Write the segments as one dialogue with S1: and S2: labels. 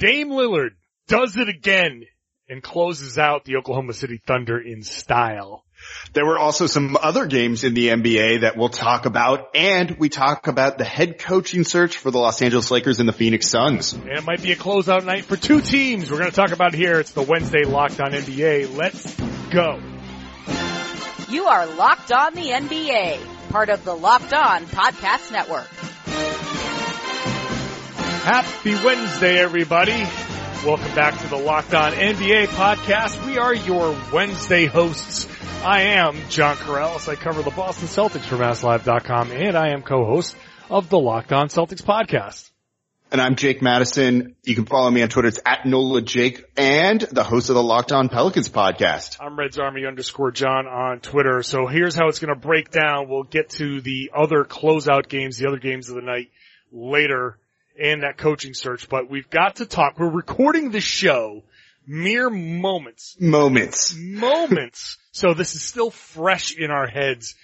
S1: Dame Lillard does it again and closes out the Oklahoma City Thunder in style.
S2: There were also some other games in the NBA that we'll talk about, and we talk about the head coaching search for the Los Angeles Lakers and the Phoenix Suns.
S1: And it might be a closeout night for two teams. We're going to talk about here. It's the Wednesday Locked On NBA. Let's go.
S3: You are Locked On the NBA, part of the Locked On Podcast Network.
S1: Happy Wednesday, everybody. Welcome back to the Locked On NBA podcast. We are your Wednesday hosts. I am John Karalis. I cover the Boston Celtics for MassLive.com and I am co-host of the Locked On Celtics podcast.
S2: And I'm Jake Madison. You can follow me on Twitter. It's at NOLA Jake and the host of the Locked On Pelicans podcast.
S1: I'm Reds Army underscore John on Twitter. So here's how it's going to break down. We'll get to the other closeout games, the other games of the night later and that coaching search, but we've got to talk. We're recording the show mere moments.
S2: Moments.
S1: Moments. so this is still fresh in our heads.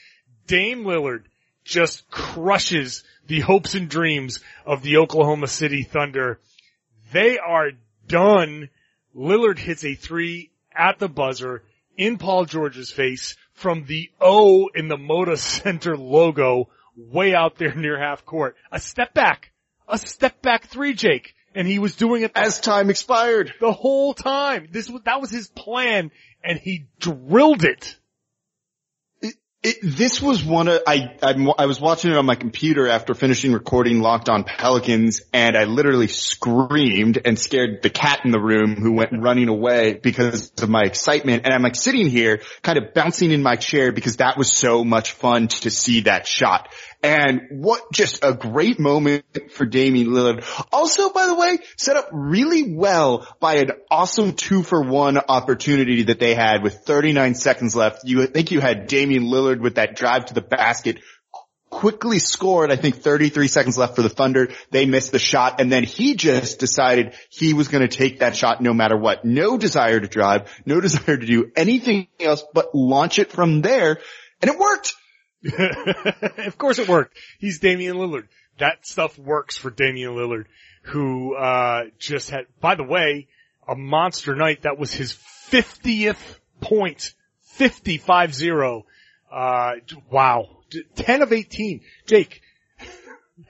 S1: Dame Lillard just crushes the hopes and dreams of the Oklahoma City Thunder. They are done. Lillard hits a three at the buzzer in Paul George's face from the O in the Moda Center logo way out there near half court. A step back. A step back three, Jake. And he was doing it
S2: as time expired
S1: the whole time. This was, that was his plan and he drilled it.
S2: It, this was one of, I, I, I, was watching it on my computer after finishing recording Locked on Pelicans and I literally screamed and scared the cat in the room who went running away because of my excitement. And I'm like sitting here kind of bouncing in my chair because that was so much fun to see that shot. And what just a great moment for Damian Lillard. Also, by the way, set up really well by an awesome two for one opportunity that they had with 39 seconds left. You think you had Damian Lillard with that drive to the basket quickly scored, I think 33 seconds left for the Thunder. They missed the shot and then he just decided he was going to take that shot no matter what. No desire to drive, no desire to do anything else but launch it from there and it worked.
S1: of course it worked. He's Damian Lillard. That stuff works for Damian Lillard, who, uh, just had, by the way, a monster night. That was his 50th point. 50-5-0. Uh, wow. 10 of 18. Jake.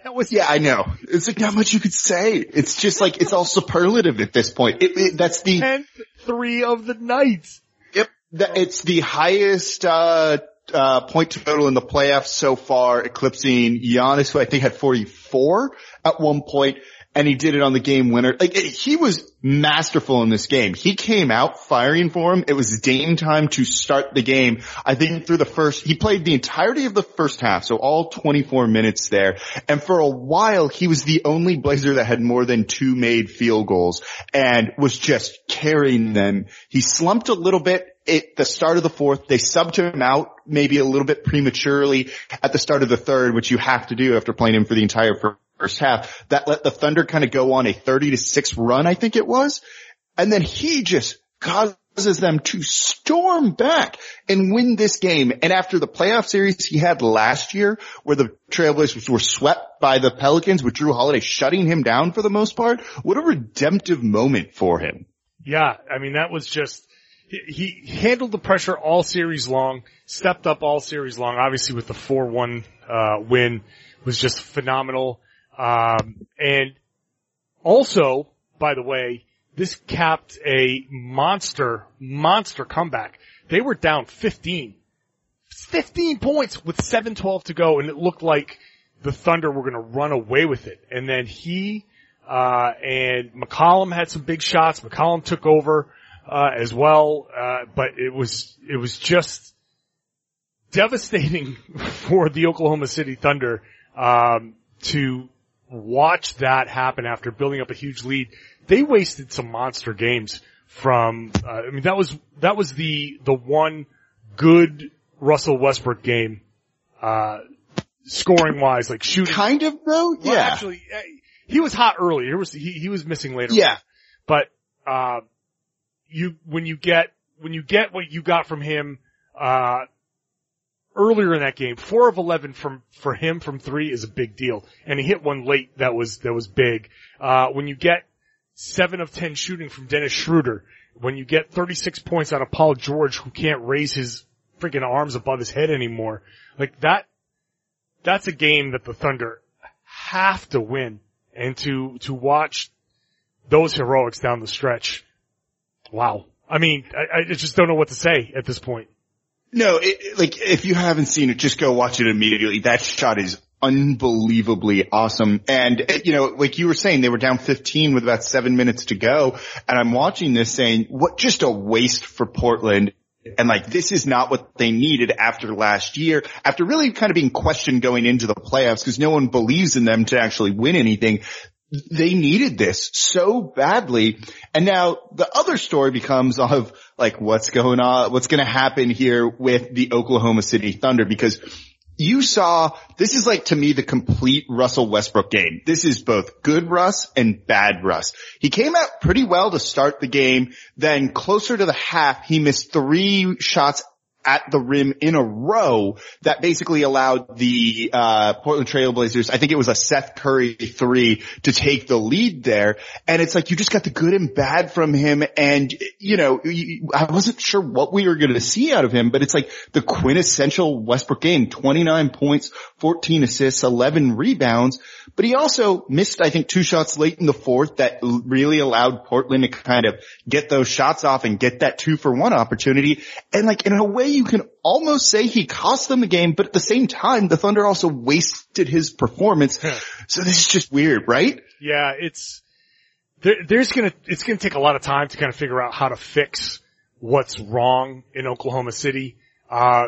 S2: That was, yeah, I know. It's like not much you could say. It's just like, it's all superlative at this point. It, it, that's the
S1: 10th three of the night.
S2: Yep. it's the highest, uh, uh, point total in the playoffs so far, eclipsing Giannis, who I think had 44 at one point, and he did it on the game winner. Like he was masterful in this game. He came out firing for him. It was Dame time to start the game. I think through the first, he played the entirety of the first half, so all 24 minutes there. And for a while, he was the only Blazer that had more than two made field goals and was just carrying them. He slumped a little bit at the start of the fourth. They subbed him out maybe a little bit prematurely at the start of the third, which you have to do after playing him for the entire first half. That let the Thunder kind of go on a 30 to 6 run, I think it was. And then he just causes them to storm back and win this game. And after the playoff series he had last year where the Trailblazers were swept by the Pelicans with Jrue Holiday shutting him down for the most part, what a redemptive moment for him.
S1: Yeah. I mean, that was just, he, handled the pressure all series long, stepped up all series long, obviously with the 4-1, uh, win was just phenomenal. Um, and also, by the way, this capped a monster, monster comeback. They were down 15. 15 points with 7-12 to go and it looked like the Thunder were gonna run away with it. And then he, uh, and McCollum had some big shots. McCollum took over uh, as well. Uh, but it was it was just devastating for the Oklahoma City Thunder um, to watch that happen after building up a huge lead. They wasted some monster games from. Uh, I mean, that was that was the the one good Russell Westbrook game. Uh, scoring wise, like shooting.
S2: Kind of though,
S1: well,
S2: yeah.
S1: Actually, uh, he was hot early. He was he, he was missing later.
S2: Yeah.
S1: But uh, you when you get when you get what you got from him uh, earlier in that game, four of eleven from for him from three is a big deal, and he hit one late that was that was big. Uh, when you get seven of ten shooting from Dennis Schroeder, when you get 36 points out of Paul George who can't raise his freaking arms above his head anymore, like that, that's a game that the Thunder have to win and to, to watch those heroics down the stretch. Wow. I mean, I, I just don't know what to say at this point.
S2: No, it, like if you haven't seen it, just go watch it immediately. That shot is unbelievably awesome. And eh, you know, like you were saying, they were down 15 with about seven minutes to go. And I'm watching this saying, what just a waste for Portland. And like, this is not what they needed after last year, after really kind of being questioned going into the playoffs because no one believes in them to actually win anything. They needed this so badly. And now the other story becomes of like, what's going on? What's going to happen here with the Oklahoma City Thunder? Because you saw, this is like to me the complete Russell Westbrook game. This is both good Russ and bad Russ. He came out pretty well to start the game. Then closer to the half, he missed three shots at the rim in a row that basically allowed the uh, Portland Trailblazers, I think it was a Seth Curry three to take the lead there. And it's like you just got the good and bad from him. And you know, I wasn't sure what we were going to see out of him, but it's like the quintessential Westbrook game, 29 points, 14 assists, 11 rebounds. But he also missed, I think, two shots late in the fourth that really allowed Portland to kind of get those shots off and get that two for one opportunity. And like in a way you can almost say he cost them the game, but at the same time, the Thunder also wasted his performance. so this is just weird, right?
S1: Yeah, it's, there, there's gonna, it's gonna take a lot of time to kind of figure out how to fix what's wrong in Oklahoma City. Uh,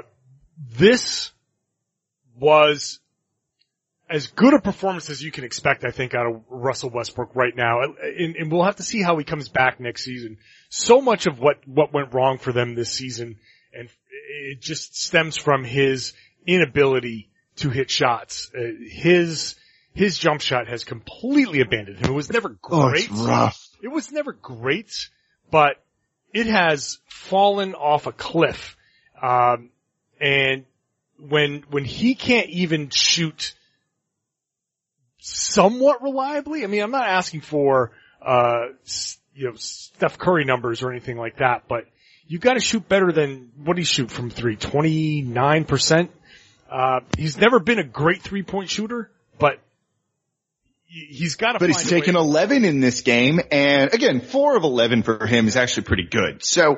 S1: this was as good a performance as you can expect, I think, out of Russell Westbrook right now. And, and, we'll have to see how he comes back next season. So much of what, what went wrong for them this season, and it just stems from his inability to hit shots. Uh, his, his jump shot has completely abandoned him. It was never great.
S2: Oh, rough.
S1: It was never great, but it has fallen off a cliff. Um, and when, when he can't even shoot somewhat reliably. I mean, I'm not asking for, uh, you know, Steph Curry numbers or anything like that, but you gotta shoot better than, what do you shoot from three? 29%? Uh, he's never been a great three point shooter, but he's got to.
S2: But he's taken 11 in this game, and again, four of 11 for him is actually pretty good. So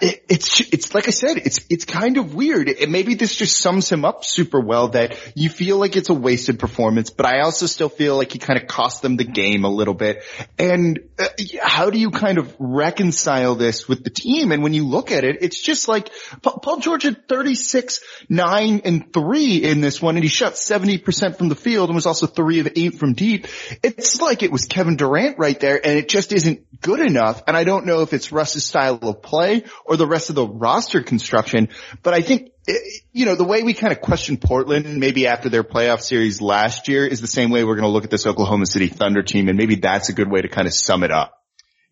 S2: it, it's it's like I said, it's it's kind of weird. And maybe this just sums him up super well that you feel like it's a wasted performance, but I also still feel like he kind of cost them the game a little bit. And uh, how do you kind of reconcile this with the team? And when you look at it, it's just like Paul George had 36, 9, and 3 in this one, and he shot 70% from the field and was also 3 of 8 from deep. It's like it was Kevin Durant right there, and it just isn't good enough. And I don't know if it's Russ's style of play or the rest of the roster construction. But I think, eh, you know, the way we kind of question Portland maybe after their playoff series last year is the same way we're going to look at this Oklahoma City Thunder team. And maybe that's a good way to kind of sum it up.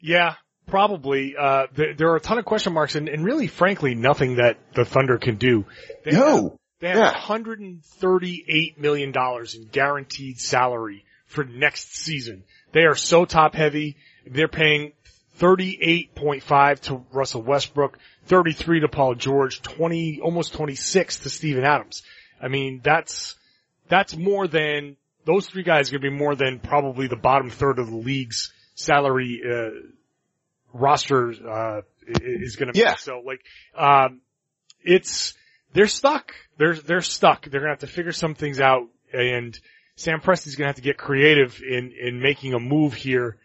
S1: Yeah, probably. Uh, there, there, are a ton of question marks and, and, really, frankly, nothing that the Thunder can do.
S2: They no.
S1: Have, they have yeah. $138 million in guaranteed salary for next season. They are so top heavy. They're paying 38.5 to Russell Westbrook, 33 to Paul George, 20, almost 26 to Steven Adams. I mean, that's, that's more than, those three guys are going to be more than probably the bottom third of the league's salary, uh, roster, uh, is going to
S2: yeah. be.
S1: So like, um, it's, they're stuck. They're, they're stuck. They're going to have to figure some things out and Sam Presti's going to have to get creative in, in making a move here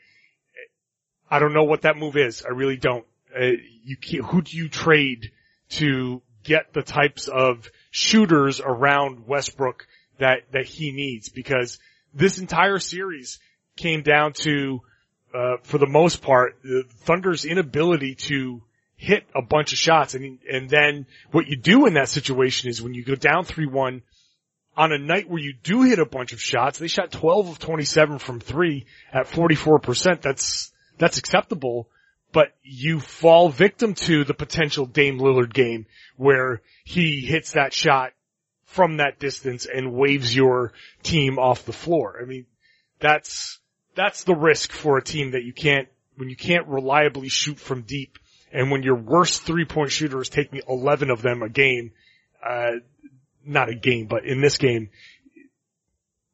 S1: I don't know what that move is. I really don't. Uh, you who do you trade to get the types of shooters around Westbrook that, that he needs? Because this entire series came down to, uh, for the most part, the Thunder's inability to hit a bunch of shots. And, and then what you do in that situation is when you go down 3-1 on a night where you do hit a bunch of shots, they shot 12 of 27 from three at 44%. That's, that's acceptable, but you fall victim to the potential Dame Lillard game where he hits that shot from that distance and waves your team off the floor. I mean, that's, that's the risk for a team that you can't, when you can't reliably shoot from deep and when your worst three point shooter is taking 11 of them a game, uh, not a game, but in this game,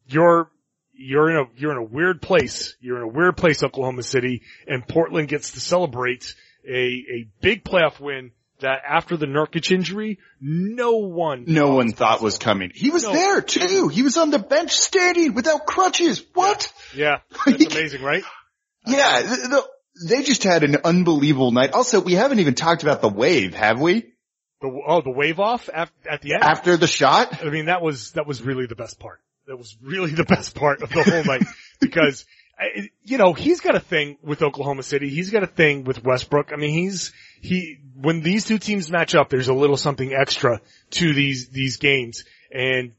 S1: you're, you're in a, you're in a weird place. You're in a weird place, Oklahoma City, and Portland gets to celebrate a, a big playoff win that after the Nurkic injury, no one,
S2: No one thought was coming. He was
S1: No.
S2: there too. He was on the bench standing without crutches. What?
S1: yeah, that's amazing, right?
S2: Yeah, uh, the, the, they just had an unbelievable night. Also, we haven't even talked about the wave, have we?
S1: The, oh, the wave off at, at the end?
S2: After the shot?
S1: I mean, that was, that was really the best part. That was really the best part of the whole night because, you know, he's got a thing with Oklahoma City. He's got a thing with Westbrook. I mean, he's, he, when these two teams match up, there's a little something extra to these, these games. And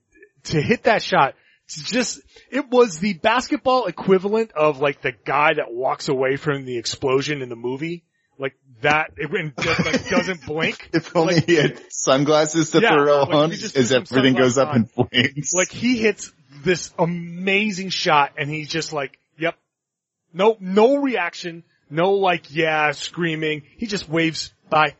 S1: to hit that shot, it's just, it was the basketball equivalent of like the guy that walks away from the explosion in the movie. Like that, it and just like doesn't blink.
S2: If only he had sunglasses to
S1: Yeah,
S2: throw
S1: like,
S2: on as everything goes up in
S1: sunglasses
S2: flames.
S1: Like he hits this amazing shot and he's just like, yep. No, no reaction. No like, yeah, screaming. He just waves, bye.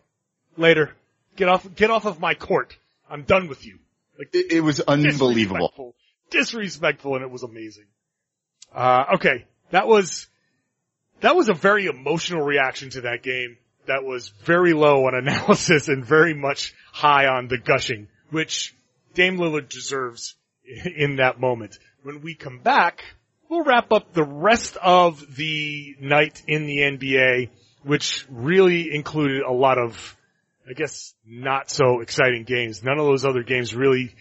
S1: Later. Get off, get off of my court. I'm done with you. Like,
S2: it, it was unbelievable.
S1: disrespectful. Disrespectful and it was amazing. Uh, okay. That was, that was a very emotional reaction to that game. That was very low on analysis and very much high on the gushing, which Dame Lillard deserves in that moment. When we come back, we'll wrap up the rest of the night in the NBA, which really included a lot of, I guess, not so exciting games. None of those other games really,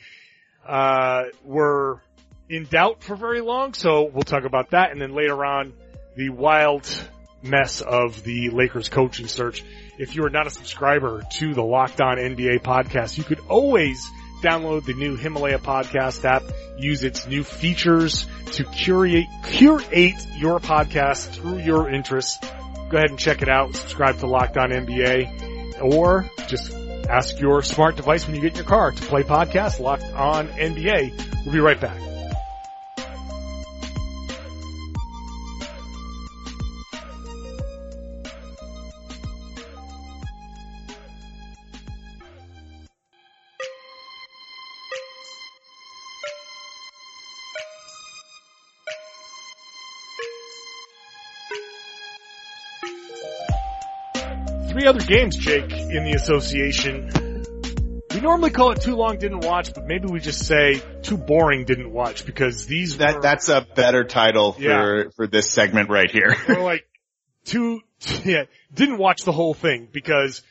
S1: uh, were in doubt for very long, so we'll talk about that. And then later on, the wild mess of the Lakers coaching search. If you are not a subscriber to the Locked On NBA podcast, you could always download the new Himalaya podcast app, use its new features to curate, curate your podcast through your interests. Go ahead and check it out. Subscribe to Locked On NBA or just ask your smart device when you get in your car to play podcast Locked On NBA. We'll be right back. Three other games, Jake, in the association. We normally call it too long didn't watch, but maybe we just say too boring didn't watch because these
S2: That
S1: were,
S2: that's a better title for
S1: Yeah.
S2: for this segment right here.
S1: were like too, yeah, didn't watch the whole thing because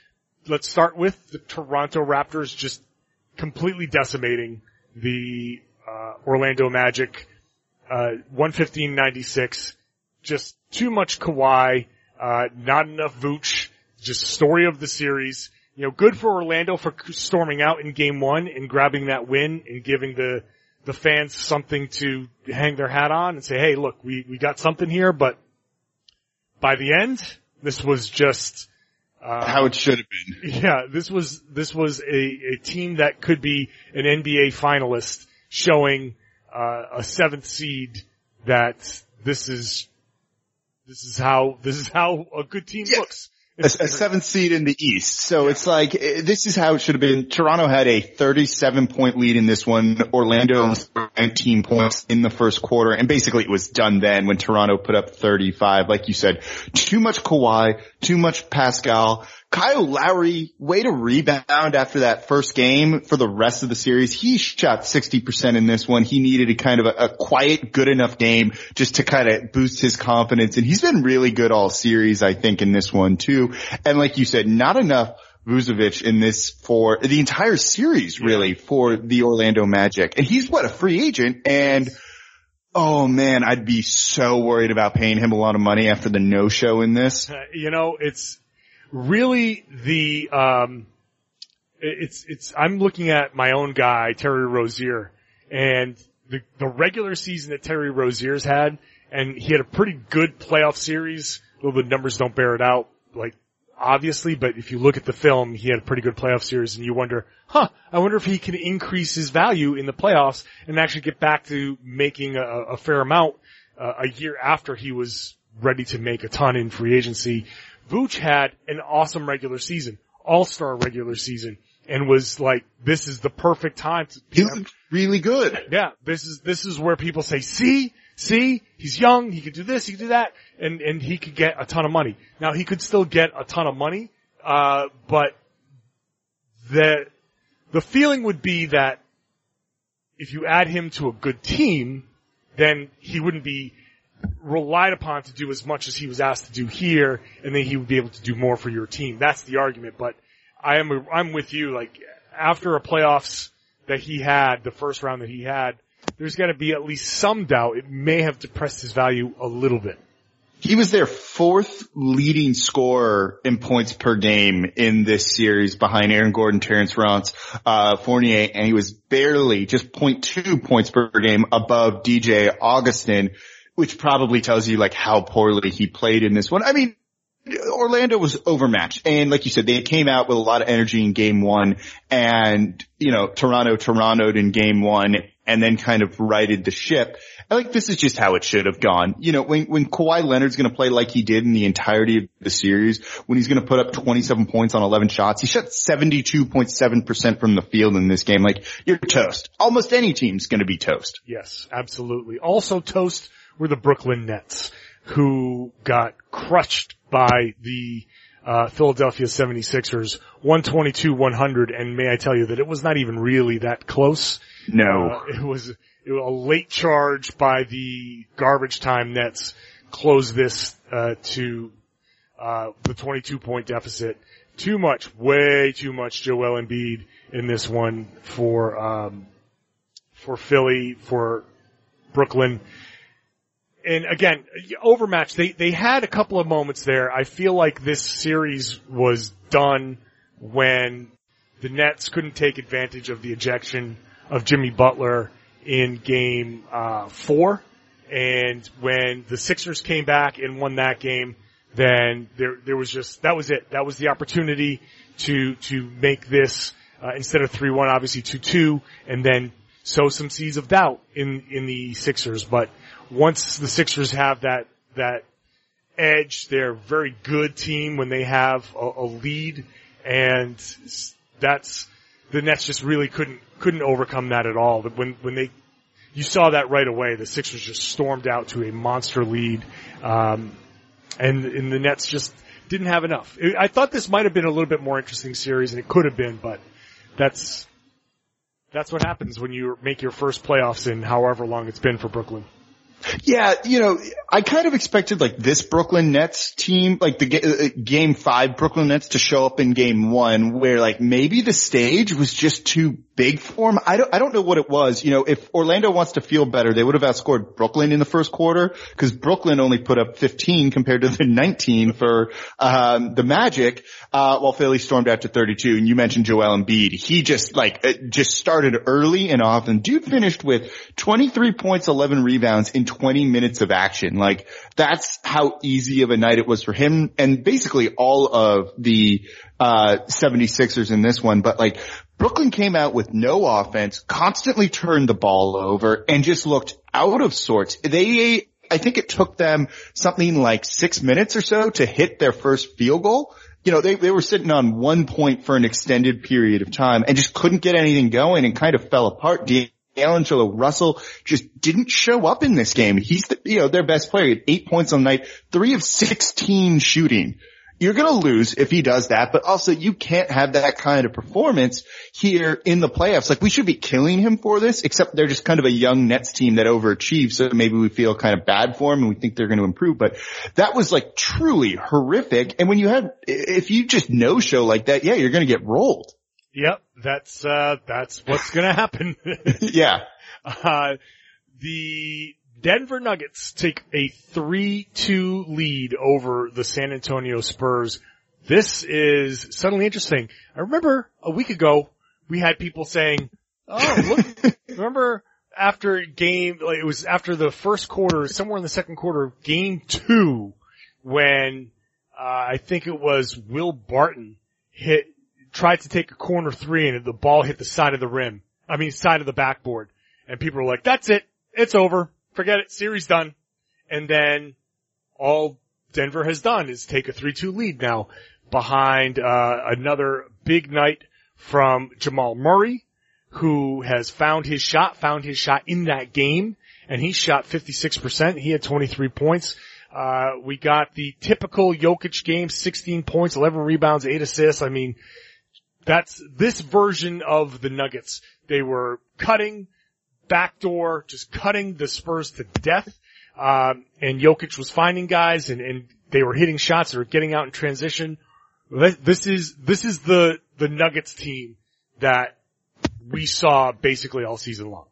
S1: let's start with the Toronto Raptors just completely decimating the, uh, Orlando Magic, uh, 115-96. Just too much Kawhi, uh, not enough Vooch, just story of the series. You know, good for Orlando for storming out in game one and grabbing that win and giving the, the fans something to hang their hat on and say, hey, look, we, we got something here, but by the end, this was just, uh,
S2: How it should have been.
S1: yeah, this was, this was a, a team that could be an NBA finalist showing, uh, a seventh seed that this is, this is how, this is how a good team
S2: Yeah.
S1: looks.
S2: A, a seventh seed in the East. So it's like, eh, this is how it should have been. Toronto had a 37 point lead in this one. Orlando 19 points in the first quarter. And basically it was done then when Toronto put up 35. Like you said, too much Kawhi, too much Pascal. Kyle Lowry, way to rebound after that first game for the rest of the series. He shot 60% in this one. He needed a kind of a, a quiet, good enough game just to kind of boost his confidence. And he's been really good all series, I think, in this one too. And like you said, not enough Vucevic in this for the entire series really for the Orlando Magic. And he's what, a free agent and Oh man, I'd be so worried about paying him a lot of money after the no show in this.
S1: Uh, you know, it's really the, um, it's, it's, I'm looking at my own guy, Terry Rozier, and the, the regular season that Terry Rozier's had, and he had a pretty good playoff series, though the numbers don't bear it out, like, obviously, but if you look at the film, he had a pretty good playoff series and you wonder, huh, I wonder if he can increase his value in the playoffs and actually get back to making a, a fair amount. uh, a year after he was ready to make a ton in free agency. Vooch had an awesome regular season, all-star regular season, and was like, this is the perfect time to,
S2: He looked really good.
S1: yeah, this is, this is where people say, see, see, he's young, he could do this, he could do that, and, and he could get a ton of money. Now he could still get a ton of money, uh, but the, the feeling would be that if you add him to a good team, then he wouldn't be relied upon to do as much as he was asked to do here, and then he would be able to do more for your team. That's the argument, but I am, I'm with you, like, after a playoffs that he had, the first round that he had, there's gotta be at least some doubt it may have depressed his value a little bit.
S2: He was their fourth leading scorer in points per game in this series behind Aaron Gordon, Terrence Ross, uh, Fournier, and he was barely just 0.2 points per game above DJ Augustin, which probably tells you like how poorly he played in this one. I mean, Orlando was overmatched. And like you said, they came out with a lot of energy in game one and, you know, Toronto, Torontoed in game one and then kind of righted the ship. I like this is just how it should have gone. You know, when, when Kawhi Leonard's going to play like he did in the entirety of the series, when he's going to put up 27 points on 11 shots, he shot 72.7% from the field in this game. Like, you're toast. Almost any team's going to be toast.
S1: Yes, absolutely. Also toast were the Brooklyn Nets, who got crushed by the uh, Philadelphia 76ers 122-100 and may I tell you that it was not even really that close.
S2: No.
S1: Uh, it was it was a late charge by the garbage time Nets closed this uh, to uh, the 22 point deficit. Too much, way too much Joel Embiid in this one for um, for Philly, for Brooklyn. And again, overmatched. They they had a couple of moments there. I feel like this series was done when the Nets couldn't take advantage of the ejection of Jimmy Butler in game uh, four, and when the Sixers came back and won that game, then there there was just that was it. That was the opportunity to to make this uh, instead of three one, obviously two two, and then sow some seeds of doubt in in the Sixers. But once the Sixers have that that edge, they're a very good team when they have a, a lead, and that's the Nets just really couldn't couldn't overcome that at all. When when they you saw that right away, the Sixers just stormed out to a monster lead, um, and and the Nets just didn't have enough. I thought this might have been a little bit more interesting series, and it could have been, but that's that's what happens when you make your first playoffs in however long it's been for Brooklyn.
S2: Yeah, you know, I kind of expected like this Brooklyn Nets team, like the uh, game five Brooklyn Nets to show up in game one where like maybe the stage was just too big for them. I don't, I don't know what it was. You know, if Orlando wants to feel better, they would have outscored Brooklyn in the first quarter because Brooklyn only put up 15 compared to the 19 for, um, the Magic, uh, while Philly stormed out to 32. And you mentioned Joel Embiid. He just like, uh, just started early and often. Dude finished with 23 points, 11 rebounds in 20 minutes of action. Like that's how easy of a night it was for him and basically all of the, uh, 76ers in this one. But like Brooklyn came out with no offense, constantly turned the ball over and just looked out of sorts. They, I think it took them something like six minutes or so to hit their first field goal. You know, they, they were sitting on one point for an extended period of time and just couldn't get anything going and kind of fell apart. Russell just didn't show up in this game. He's the, you know, their best player. He had eight points on the night, three of 16 shooting. You're going to lose if he does that, but also you can't have that kind of performance here in the playoffs. Like we should be killing him for this, except they're just kind of a young Nets team that overachieved. So maybe we feel kind of bad for him and we think they're going to improve, but that was like truly horrific. And when you have, if you just no show like that, yeah, you're going to get rolled.
S1: Yep, that's uh, that's what's going to happen.
S2: yeah.
S1: Uh, the Denver Nuggets take a 3-2 lead over the San Antonio Spurs. This is suddenly interesting. I remember a week ago we had people saying, "Oh, look, remember after game, like it was after the first quarter, somewhere in the second quarter of game two, when uh, I think it was Will Barton hit, tried to take a corner three and the ball hit the side of the rim. I mean, side of the backboard. And people were like, that's it. It's over. Forget it. Series done. and then all Denver has done is take a 3-2 lead now behind, uh, another big night from Jamal Murray, who has found his shot, found his shot in that game, and he shot 56%. He had 23 points. Uh, we got the typical Jokic game, 16 points, 11 rebounds, 8 assists. I mean, that's this version of the Nuggets. They were cutting, backdoor, just cutting the Spurs to death. Um, and Jokic was finding guys and, and they were hitting shots or getting out in transition. This is, this is the, the Nuggets team that we saw basically all season long.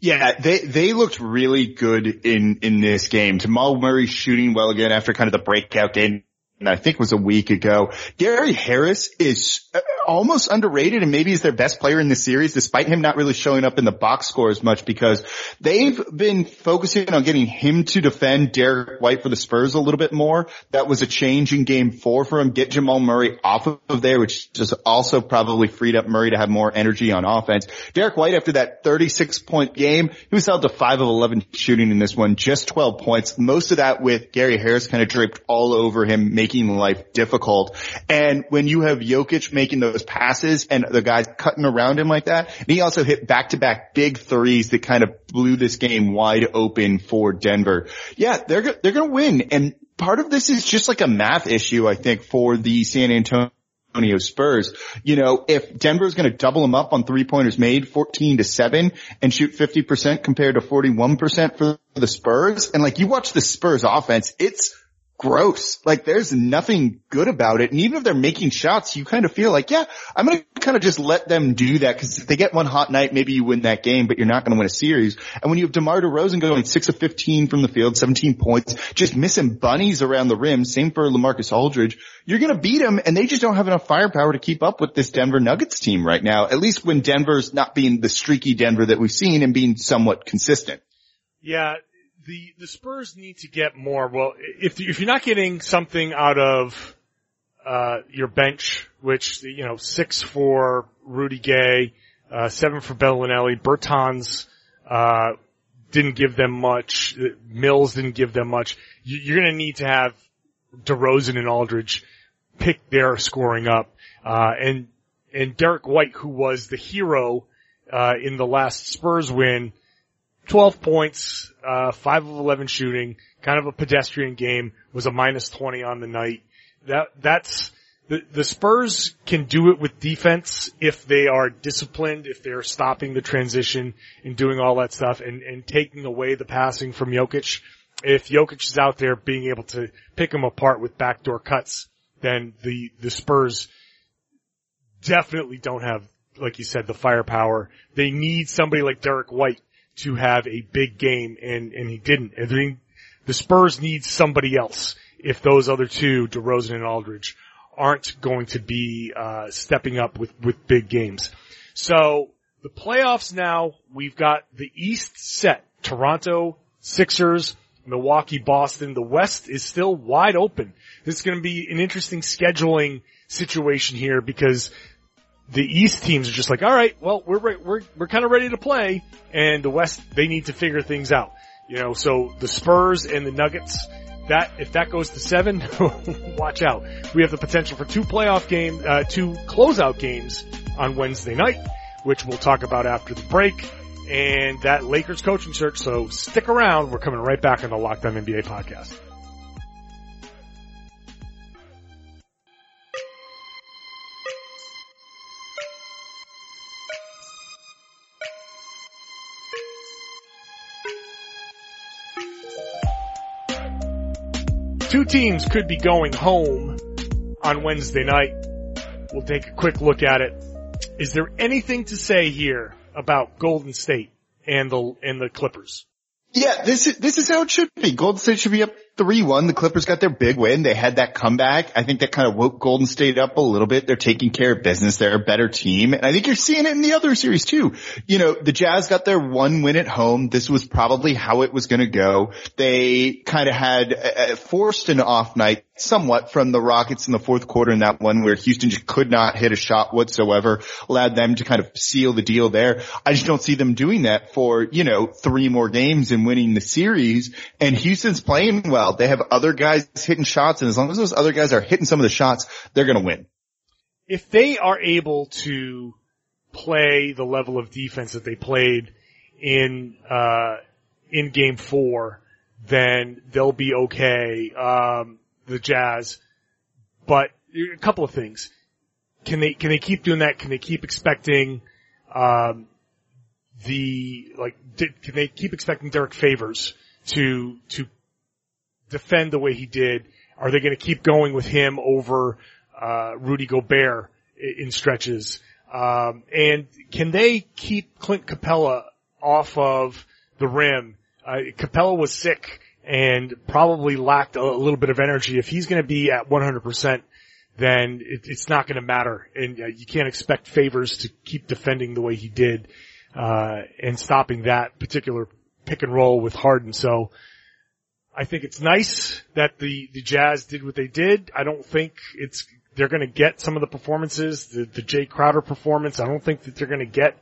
S2: Yeah, they they looked really good in in this game. Jamal Murray shooting well again after kind of the breakout game I think was a week ago. Gary Harris is uh, almost underrated and maybe he's their best player in the series despite him not really showing up in the box score as much because they've been focusing on getting him to defend Derrick White for the Spurs a little bit more. That was a change in game four for him. Get Jamal Murray off of there, which just also probably freed up Murray to have more energy on offense. Derrick White after that 36 point game, he was held to 5 of 11 shooting in this one, just 12 points. Most of that with Gary Harris kind of draped all over him, making making life difficult. And when you have Jokic making those passes and the guys cutting around him like that, and he also hit back to back big threes that kind of blew this game wide open for Denver. Yeah, they're, they're going to win. And part of this is just like a math issue, I think, for the San Antonio Antonio Spurs. You know, if Denver's going to double them up on three pointers made 14 to 7 and shoot 50% compared to 41% for the Spurs, and like you watch the Spurs offense, it's gross. Like there's nothing good about it. And even if they're making shots, you kind of feel like, yeah, I'm going to kind of just let them do that because if they get one hot night, maybe you win that game, but you're not going to win a series. And when you have DeMar DeRozan going six of 15 from the field, 17 points, just missing bunnies around the rim, same for LaMarcus Aldridge, you're going to beat them and they just don't have enough firepower to keep up with this Denver Nuggets team right now, at least when Denver's not being the streaky Denver that we've seen and being somewhat consistent.
S1: Yeah, the the Spurs need to get more. Well, if if you're not getting something out of uh, your bench, which you know six for Rudy Gay, uh, seven for Belinelli, Bertans uh, didn't give them much. Mills didn't give them much. You're going to need to have DeRozan and Aldridge pick their scoring up, uh, and and Derrick White, who was the hero uh, in the last Spurs win 12 points, uh, 5 of 11 shooting, kind of a pedestrian game, was a minus 20 on the night. That, that's, the, the Spurs can do it with defense if they are disciplined, if they're stopping the transition and doing all that stuff and, and taking away the passing from Jokic. If Jokic is out there being able to pick them apart with backdoor cuts, then the, the Spurs definitely don't have, like you said, the firepower. They need somebody like Derrick White to have a big game and, and he didn't. I mean, the Spurs need somebody else if those other two, DeRozan and Aldridge, aren't going to be, uh, stepping up with, with big games. So the playoffs now, we've got the East set. Toronto, Sixers, Milwaukee, Boston. The West is still wide open. This is going to be an interesting scheduling situation here because the East teams are just like, all right, well, we're we're we're kind of ready to play, and the West they need to figure things out. You know, so the Spurs and the Nuggets, that if that goes to seven, watch out. We have the potential for two playoff game, uh, two closeout games on Wednesday night, which we'll talk about after the break, and that Lakers coaching search. So stick around. We're coming right back on the Locked On NBA podcast. Two teams could be going home on Wednesday night. We'll take a quick look at it. Is there anything to say here about Golden State and the and the Clippers?
S2: Yeah, this is this is how it should be. Golden State should be up 3-1. The Clippers got their big win. They had that comeback. I think that kind of woke Golden State up a little bit. They're taking care of business. They're a better team. And I think you're seeing it in the other series too. You know, the Jazz got their one win at home. This was probably how it was going to go. They kind of had uh, forced an off night somewhat from the Rockets in the fourth quarter in that one where Houston just could not hit a shot whatsoever, allowed them to kind of seal the deal there. I just don't see them doing that for, you know, three more games and winning the series. And Houston's playing well. They have other guys hitting shots and as long as those other guys are hitting some of the shots, they're going to win.
S1: If they are able to play the level of defense that they played in, uh, in game four, then they'll be okay. Um, the Jazz, but a couple of things. Can they, can they keep doing that? Can they keep expecting, um, the, like, can they keep expecting Derrick Favors to, to defend the way he did? Are they going to keep going with him over, uh, Rudy Gobert in stretches? Um, and can they keep Clint Capela off of the rim? Uh, Capela was sick and probably lacked a little bit of energy. If he's going to be at 100%, then it, it's not going to matter. And uh, you can't expect Favors to keep defending the way he did, uh, and stopping that particular pick and roll with Harden. So I think it's nice that the, the Jazz did what they did. I don't think it's, they're to get some of the performances, the, the Jae Crowder performance. I don't think that they're to get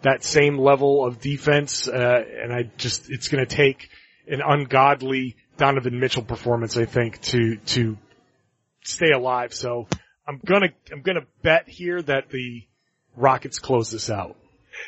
S1: that same level of defense. Uh, and I just, it's to take an ungodly Donovan Mitchell performance, I think, to, to stay alive. So I'm gonna, I'm gonna bet here that the Rockets close this out.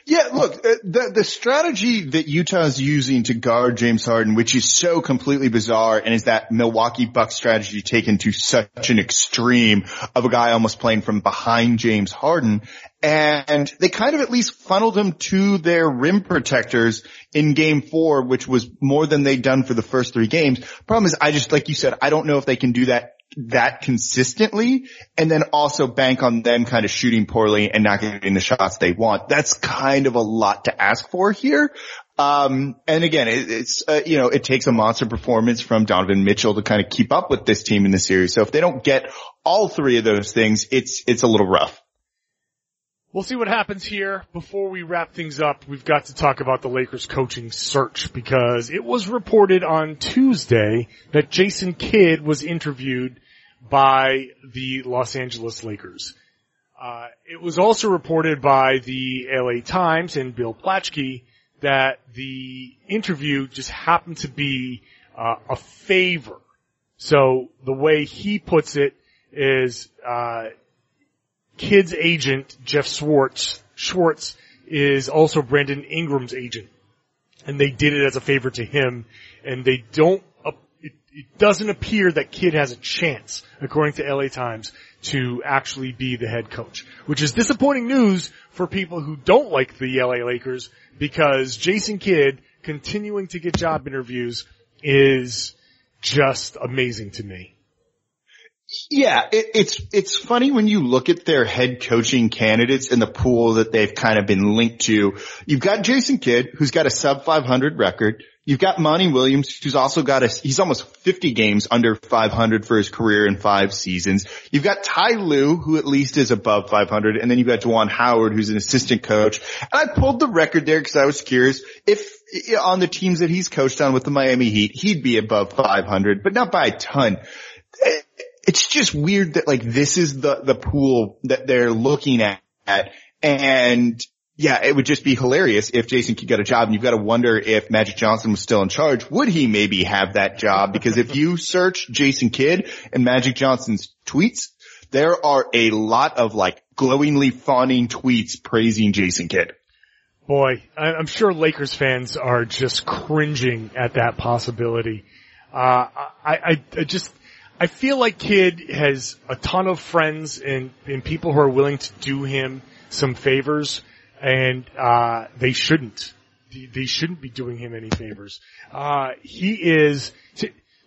S2: Yeah, look, uh, the the strategy that Utah's using to guard James Harden, which is so completely bizarre, and is that Milwaukee Bucks strategy taken to such an extreme of a guy almost playing from behind James Harden, and they kind of at least funneled him to their rim protectors in game four, which was more than they'd done for the first three games. Problem is, I just, like you said, I don't know if they can do that that consistently and then also bank on them kind of shooting poorly and not getting the shots they want. That's kind of a lot to ask for here. Um, and again, it, it's, uh, you know, it takes a monster performance from Donovan Mitchell to kind of keep up with this team in the series. So if they don't get all three of those things, it's, it's a little rough.
S1: We'll see what happens here. Before we wrap things up, we've got to talk about the Lakers coaching search because it was reported on Tuesday that Jason Kidd was interviewed by the Los Angeles Lakers. Uh, it was also reported by the LA Times and Bill Plaschke that the interview just happened to be uh, a favor. So the way he puts it is, uh, Kidd's agent, Jeff Schwartz, Schwartz is also Brandon Ingram's agent. And they did it as a favor to him and they don't, it, it doesn't appear that Kidd has a chance, according to LA Times, to actually be the head coach. Which is disappointing news for people who don't like the LA Lakers because Jason Kidd continuing to get job interviews is just amazing to me.
S2: Yeah, it, it's it's funny when you look at their head coaching candidates in the pool that they've kind of been linked to. You've got Jason Kidd, who's got a sub 500 record. You've got Monty Williams, who's also got a, he's almost 50 games under 500 for his career in five seasons. You've got Ty Lue, who at least is above 500, and then you've got Juwan Howard, who's an assistant coach. And I pulled the record there because I was curious if on the teams that he's coached on with the Miami Heat, he'd be above 500, but not by a ton it's just weird that like this is the, the pool that they're looking at. And yeah, it would just be hilarious if Jason could get a job and you've got to wonder if Magic Johnson was still in charge. Would he maybe have that job? Because if you search Jason Kidd and Magic Johnson's tweets, there are a lot of like glowingly fawning tweets praising Jason Kidd.
S1: Boy, I'm sure Lakers fans are just cringing at that possibility. Uh, I, I, I just, I feel like Kidd has a ton of friends and, and people who are willing to do him some favors and, uh, they shouldn't. They shouldn't be doing him any favors. Uh, he is,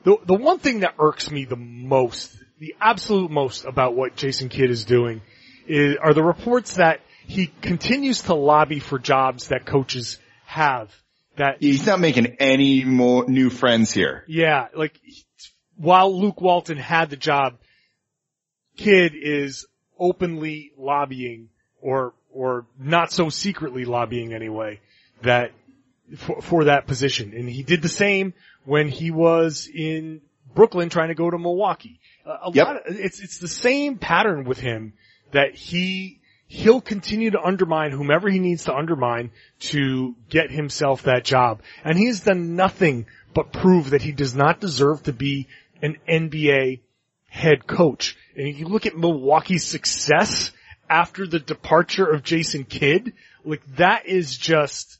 S1: the, the one thing that irks me the most, the absolute most about what Jason Kidd is doing is, are the reports that he continues to lobby for jobs that coaches have that
S2: He's not making any more new friends here.
S1: Yeah, like while Luke Walton had the job, Kidd is openly lobbying or or not so secretly lobbying anyway that for, for that position. And he did the same when he was in Brooklyn trying to go to Milwaukee. A, a
S2: Yep.
S1: lot of, it's it's the same pattern with him that he he'll continue to undermine whomever he needs to undermine to get himself that job. And he has done nothing but prove that he does not deserve to be an NBA head coach. And if you look at Milwaukee's success after the departure of Jason Kidd, like that is just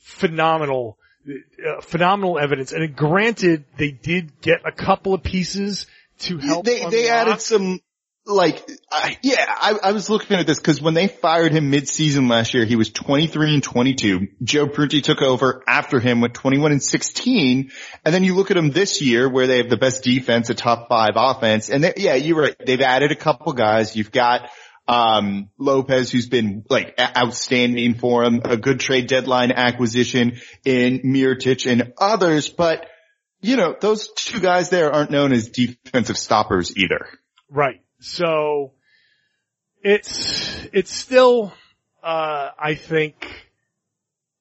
S1: phenomenal, uh, phenomenal evidence. And granted, they did get a couple of pieces to help.
S2: They, they
S1: unlock-
S2: added some, like, I, yeah, I, I was looking at this because when they fired him mid-season last year, he was 23 and 22. Joe Prunty took over after him with 21 and 16. And then you look at them this year where they have the best defense, a top five offense. And they, yeah, you're right. They've added a couple guys. You've got, um, Lopez, who's been like outstanding for him, a good trade deadline acquisition in Mirotic and others, but you know, those two guys there aren't known as defensive stoppers either.
S1: Right. So it's it's still uh I think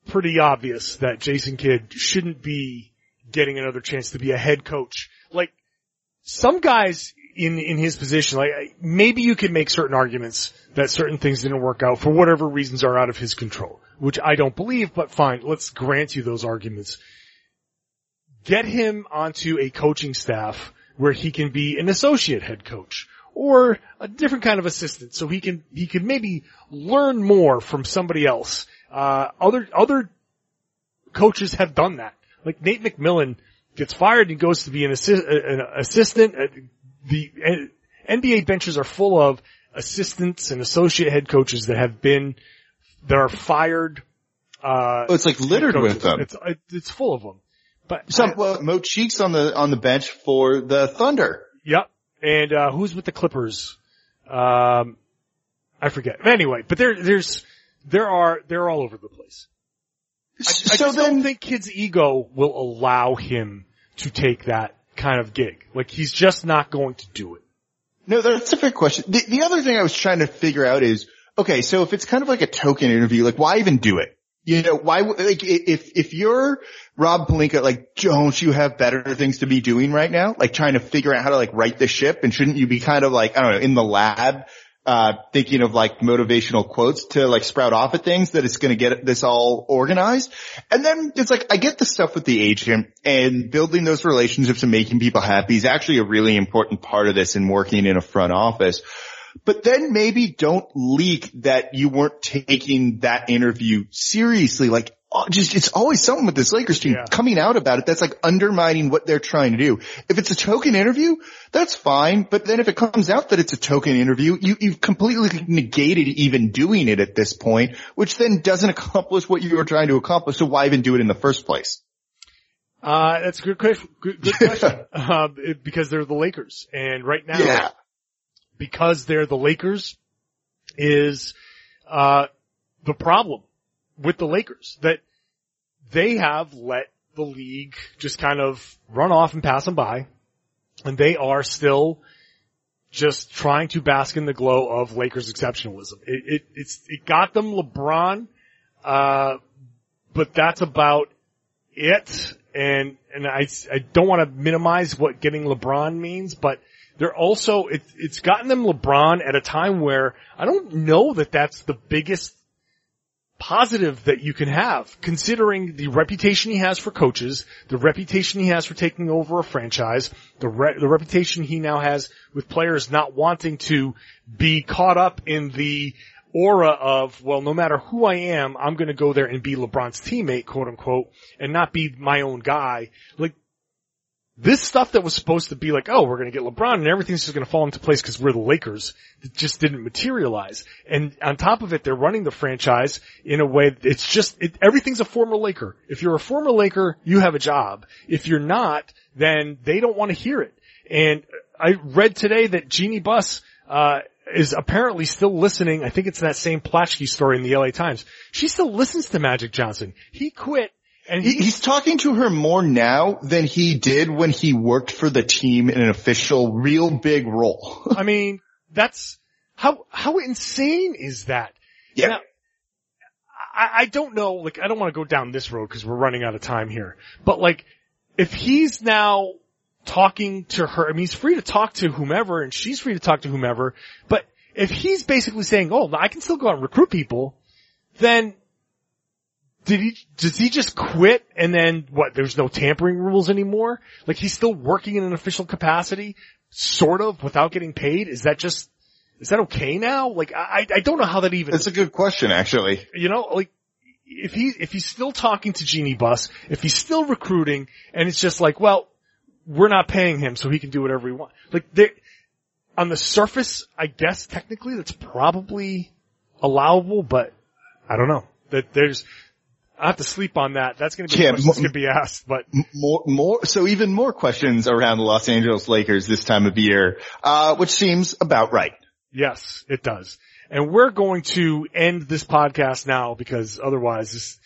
S1: pretty obvious that Jason Kidd shouldn't be getting another chance to be a head coach. Like some guys in in his position, like maybe you can make certain arguments that certain things didn't work out for whatever reasons are out of his control, which I don't believe, but fine, let's grant you those arguments. Get him onto a coaching staff where he can be an associate head coach or a different kind of assistant so he can he can maybe learn more from somebody else. Uh other other coaches have done that. Like Nate McMillan gets fired and goes to be an, assi- an assistant. Uh, The uh, NBA benches are full of assistants and associate head coaches that have been that are fired. Uh,
S2: Oh, It's like littered with them.
S1: It's it's full of them. But
S2: Some, well, Mo Cheeks on the, on the bench for the Thunder.
S1: Yep. And uh who's with the Clippers? Um I forget. Anyway, but there there's there are they're all over the place. I, I
S2: so
S1: just
S2: then,
S1: don't think Kidd's ego will allow him to take that kind of gig. Like he's just not going to do it.
S2: no, that's a fair question. The, the other thing I was trying to figure out is, okay, so if it's kind of like a token interview, like why even do it? You know, why, like, if, if you're Rob Pelinka, like, don't you have better things to be doing right now? Like trying to figure out how to like right the ship and shouldn't you be kind of like, I don't know, in the lab, uh, thinking of like motivational quotes to like sprout off at things that it's going to get this all organized. And then it's like, I get the stuff with the agent and building those relationships and making people happy is actually a really important part of this in working in a front office. But then maybe don't leak that you weren't taking that interview seriously. Like, oh, just, it's always something with this Lakers team
S1: Yeah.
S2: coming out about it that's like undermining what they're trying to do. If it's a token interview, that's fine. But then if it comes out that it's a token interview, you, you've completely negated even doing it at this point, which then doesn't accomplish what you were trying to accomplish. So why even do it in the first place?
S1: Uh that's a good question. Good, good question. uh, because they're the Lakers and right now
S2: Yeah.
S1: Because they're the Lakers is uh the problem with the Lakers that they have let the league just kind of run off and pass them by and they are still just trying to bask in the glow of Lakers exceptionalism. It, it it's it got them LeBron uh but that's about it and and I I don't want to minimize what getting LeBron means but they're also, it, it's gotten them LeBron at a time where I don't know that that's the biggest positive that you can have, considering the reputation he has for coaches, the reputation he has for taking over a franchise, the re- the reputation he now has with players not wanting to be caught up in the aura of, well, no matter who I am, I'm gonna go there and be LeBron's teammate, quote unquote, and not be my own guy. Like, this stuff that was supposed to be like, oh, we're going to get LeBron and everything's just going to fall into place because we're the Lakers, it just didn't materialize. And on top of it, they're running the franchise in a way, it's just, it, everything's a former Laker. If you're a former Laker, you have a job. If you're not, then they don't want to hear it. And I read today that Jeanie Buss, uh, is apparently still listening. I think it's that same Plaschke story in the LA Times. She still listens to Magic Johnson. He quit And
S2: he, he's talking to her more now than he did when he worked for the team in an official, real big role.
S1: I mean, that's how how insane is that?
S2: Yeah.
S1: Now, I, I don't know. Like, I don't want to go down this road because we're running out of time here. But like, if he's now talking to her, I mean, he's free to talk to whomever, and she's free to talk to whomever. But if he's basically saying, "Oh, I can still go out and recruit people," then did he, does he just quit and then what, there's no tampering rules anymore? Like he's still working in an official capacity, sort of, without getting paid? Is that just, is that okay now? Like I, I don't know how that even,
S2: That's a good question, actually.
S1: you know, like if he, if he's still talking to Jeanie Buss, if he's still recruiting and it's just like, well, we're not paying him so he can do whatever he wants. Like there, on the surface, I guess technically that's probably allowable, but I don't know. That there's, I have to sleep on that. That's going to be
S2: Yeah,
S1: questions to be asked, but
S2: More, more, so even more questions around the Los Angeles Lakers this time of year, uh, which seems about right.
S1: yes, it does. And we're going to end this podcast now because otherwise this,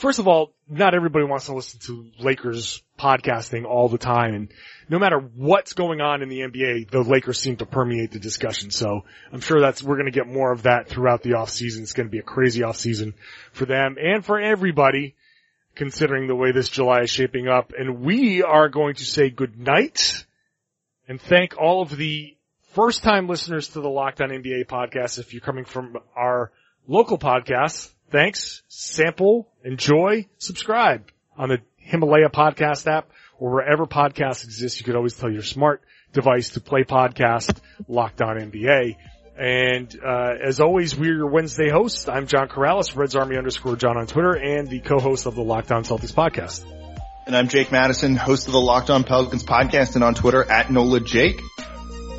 S1: first of all, not everybody wants to listen to Lakers podcasting all the time. And no matter what's going on in the NBA, the Lakers seem to permeate the discussion. So I'm sure that's, we're going to get more of that throughout the off season. It's going to be a crazy off season for them and for everybody considering the way this July is shaping up. And we are going to say good night and thank all of the first time listeners to the Locked On NBA podcast. If you're coming from our local podcast, thanks, sample, enjoy, subscribe on the Himalaya podcast app or wherever podcasts exist. You could always tell your smart device to play podcast Locked On NBA. And uh, as always, we're your Wednesday hosts. I'm John Karalis, Reds Army underscore John on Twitter, and the co-host of the Locked On Celtics podcast.
S2: And I'm Jake Madison, host of the Locked On Pelicans podcast and on Twitter at NOLA Jake.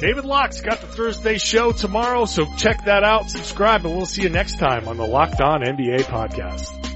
S1: David Locke's got the Thursday show tomorrow, so check that out, subscribe, and we'll see you next time on the Locked On NBA podcast.